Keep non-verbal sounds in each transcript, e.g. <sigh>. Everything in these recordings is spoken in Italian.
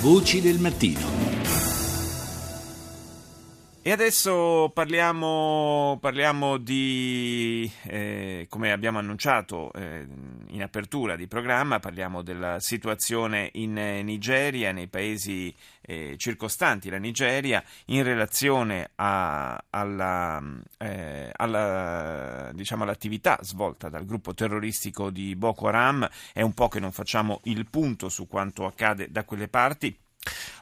Voci del mattino. E adesso parliamo, parliamo di, eh, come abbiamo annunciato eh, in apertura di programma, parliamo della situazione in Nigeria, nei paesi eh, circostanti la Nigeria, in relazione a, alla, eh, alla, diciamo, all'attività svolta dal gruppo terroristico di Boko Haram. È un po' che non facciamo il punto su quanto accade da quelle parti.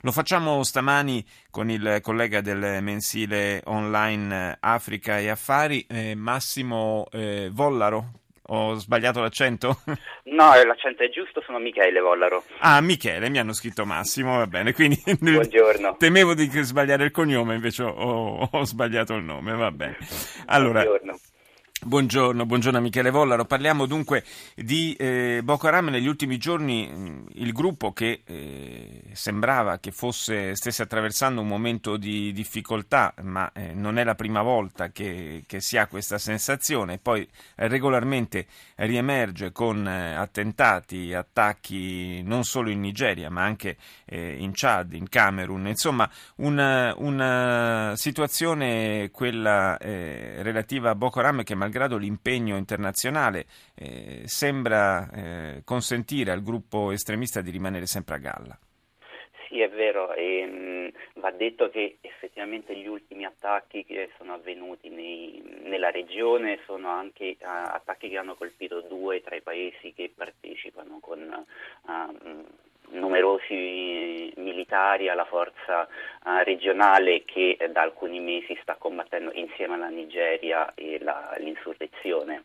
Lo facciamo stamani con il collega del mensile online Africa e Affari, eh, Massimo eh, Vollaro. Ho sbagliato l'accento? <laughs> No, l'accento è giusto, sono Michele Vollaro. Ah, Michele, mi hanno scritto Massimo, va bene. Quindi, <laughs> Buongiorno. Temevo di sbagliare il cognome, invece ho, ho sbagliato il nome, va bene. Allora, Buongiorno. Buongiorno, buongiorno Michele Vollaro. Parliamo dunque di eh, Boko Haram. Negli ultimi giorni mh, il gruppo che eh, sembrava che fosse, stesse attraversando un momento di difficoltà, ma eh, non è la prima volta che, che, si ha questa sensazione, poi regolarmente riemerge con eh, attentati, attacchi non solo in Nigeria, ma anche eh, in Chad, in Camerun. Insomma, una, una situazione quella eh, relativa a Boko Haram che malgrado malgrado l'impegno internazionale, eh, sembra eh, consentire al gruppo estremista di rimanere sempre a galla. Sì, è vero, e, mh, va detto che effettivamente gli ultimi attacchi che sono avvenuti nei, nella regione sono anche uh, attacchi che hanno colpito due tra i paesi che partecipano con uh, numerosi militari alla forza uh, regionale che da alcuni mesi sta combattendo insieme alla Nigeria la, l'insurrezione.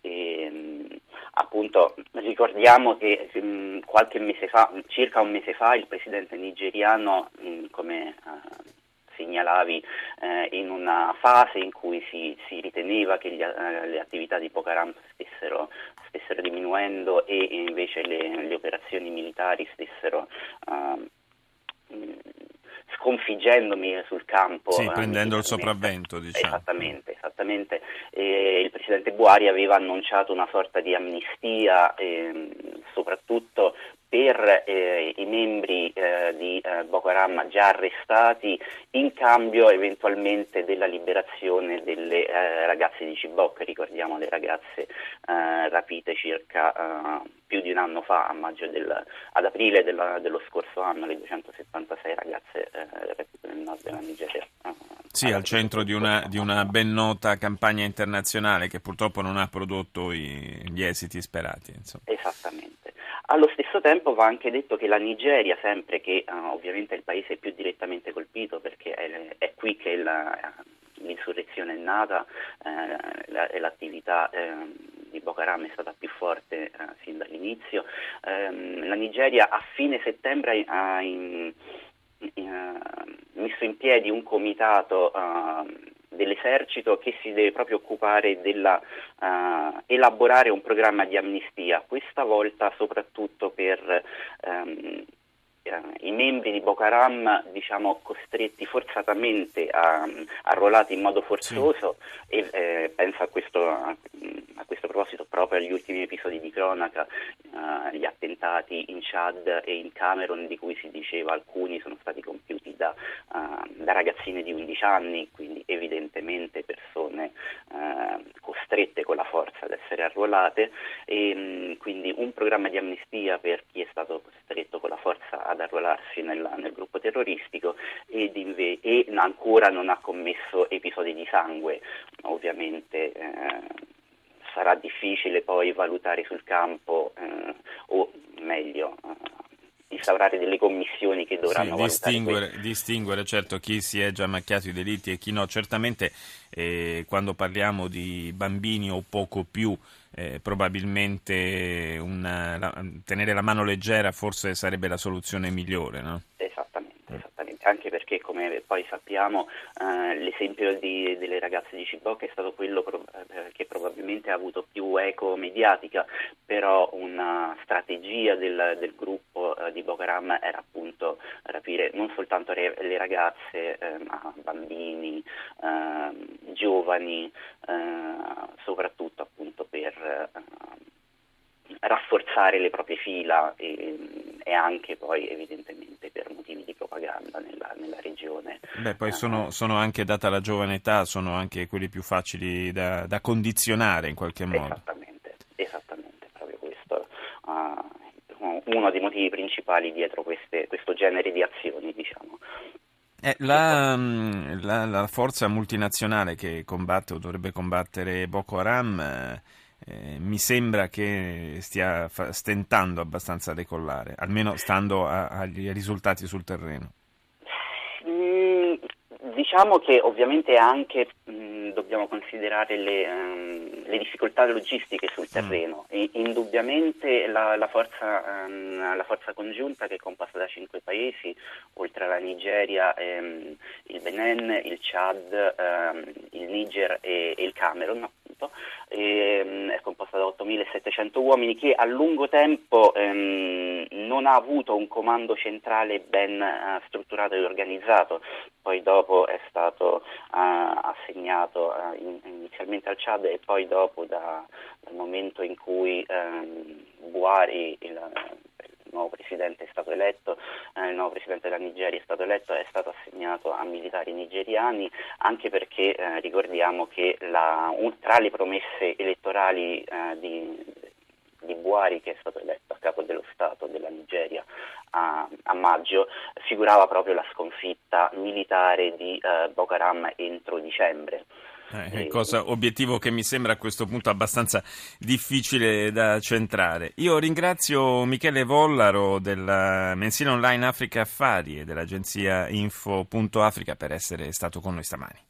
E, mh, appunto ricordiamo che mh, qualche mese fa, circa un mese fa, il presidente nigeriano, mh, come uh, segnalavi, eh, in una fase in cui si, si riteneva che gli, eh, le attività di Boko Haram stessero, stessero diminuendo e invece le, le operazioni militari stessero uh, sconfiggendomi sul campo. Sì, prendendo il sopravvento, diciamo. Esattamente, esattamente. Eh, il presidente Buari aveva annunciato una sorta di amnistia, eh, soprattutto per eh, i membri eh, di eh, Boko Haram già arrestati in cambio eventualmente della liberazione delle eh, ragazze di Cibok, ricordiamo le ragazze eh, rapite circa eh, più di un anno fa, del, ad aprile della, dello scorso anno, le 276 ragazze rapite nel nord della Nigeria. Sì, al centro di una, di una, ben nota campagna internazionale che purtroppo non ha prodotto i, gli esiti sperati. Insomma. Esattamente. Allo stesso tempo va anche detto che la Nigeria, sempre che uh, ovviamente è il paese più direttamente colpito perché è, è qui che la, l'insurrezione è nata eh, e l'attività eh, di Boko Haram è stata più forte eh, sin dall'inizio, ehm, la Nigeria a fine settembre ha in, in, messo in piedi un comitato dell'esercito che si deve proprio occupare di uh, elaborare un programma di amnistia, questa volta soprattutto per um, i membri di Boko Haram diciamo, costretti forzatamente a, arruolati in modo forzoso sì. e eh, penso a questo, a, a questo, proposito proprio agli ultimi episodi di cronaca, uh, gli attentati in Chad e in Camerun di cui si diceva alcuni sono stati compiuti da, uh, da ragazzine di 11 anni, evidentemente persone uh, costrette con la forza ad essere arruolate e um, quindi un programma di amnistia per chi è stato costretto con la forza ad arruolarsi nella, nel gruppo terroristico ed inve- e ancora non ha commesso episodi di sangue, ovviamente. Eh, sarà difficile poi valutare sul campo eh, o meglio eh, instaurare delle commissioni che dovranno sì, distinguere, distinguere, certo chi si è già macchiato di delitti e chi no. Certamente eh, quando parliamo di bambini o poco più eh, probabilmente una, la, tenere la mano leggera forse sarebbe la soluzione migliore. No? anche perché come poi sappiamo eh, l'esempio di, delle ragazze di Cibocca è stato quello pro- eh, che probabilmente ha avuto più eco mediatica, però una strategia del, del gruppo eh, di Boko Haram era appunto rapire non soltanto re- le ragazze eh, ma bambini, ehm, giovani, eh, soprattutto appunto per rafforzare le proprie fila e, e anche poi evidentemente propaganda nella, nella regione. Beh, poi sono, sono, anche, data la giovane età, sono anche quelli più facili da, da condizionare in qualche modo. Esattamente, proprio questo. Uh, uno dei motivi principali dietro queste, questo genere di azioni, diciamo. Eh, la, mm, la, la, forza multinazionale che combatte o dovrebbe combattere Boko Haram eh, eh, mi sembra che stia fa, stentando abbastanza a decollare, almeno stando a, agli risultati sul terreno. Mm, diciamo che ovviamente anche dobbiamo considerare le, um, le, difficoltà logistiche sul terreno. Mm. E, indubbiamente la, la, forza, um, la, forza, congiunta che è composta da cinque paesi, oltre alla Nigeria, ehm, il Benin, il Chad, ehm, il Niger e, e il Camerun, appunto, ehm, è composta da 8.700 uomini che a lungo tempo ehm, non ha avuto un comando centrale ben uh, strutturato e organizzato, poi dopo è stato uh, assegnato uh, in, inizialmente al Chad e poi dopo da, dal momento in cui um, Buhari, il, il nuovo presidente è stato eletto, eh, il nuovo presidente della Nigeria è stato eletto, è stato assegnato a militari nigeriani, anche perché eh, ricordiamo che la, un, tra le promesse elettorali eh, di, di Buhari, che è stato eletto capo dello Stato della Nigeria a, a maggio, figurava proprio la sconfitta militare di eh, Boko Haram entro dicembre. Eh, cosa, obiettivo che mi sembra a questo punto abbastanza difficile da centrare. Io ringrazio Michele Vollaro del mensile online Africa Affari e dell'agenzia Info.Africa per essere stato con noi stamani.